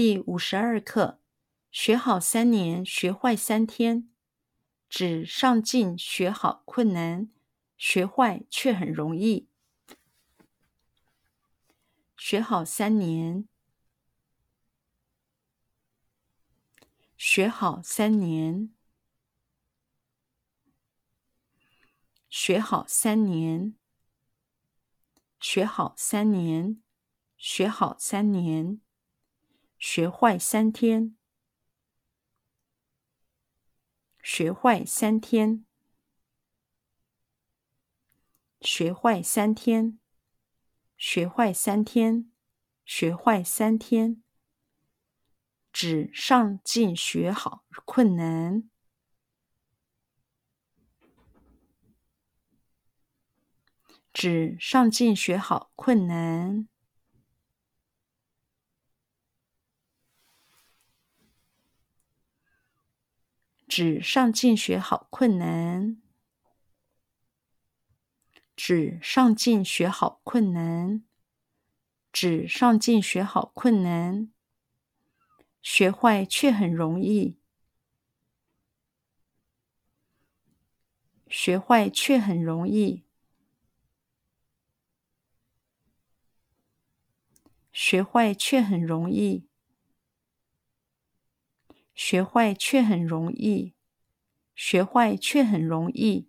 第五十二课：学好三年，学坏三天。指上进学好困难，学坏却很容易。学好三年，学好三年，学好三年，学好三年，学好三年。学坏三天，学坏三天，学坏三天，学坏三天，学坏三天。指上进学好困难，指上进学好困难。指上进学好困难，指上进学好困难，指上进学好困难。学坏却很容易，学坏却很容易，学坏却很容易。学坏却很容易，学坏却很容易。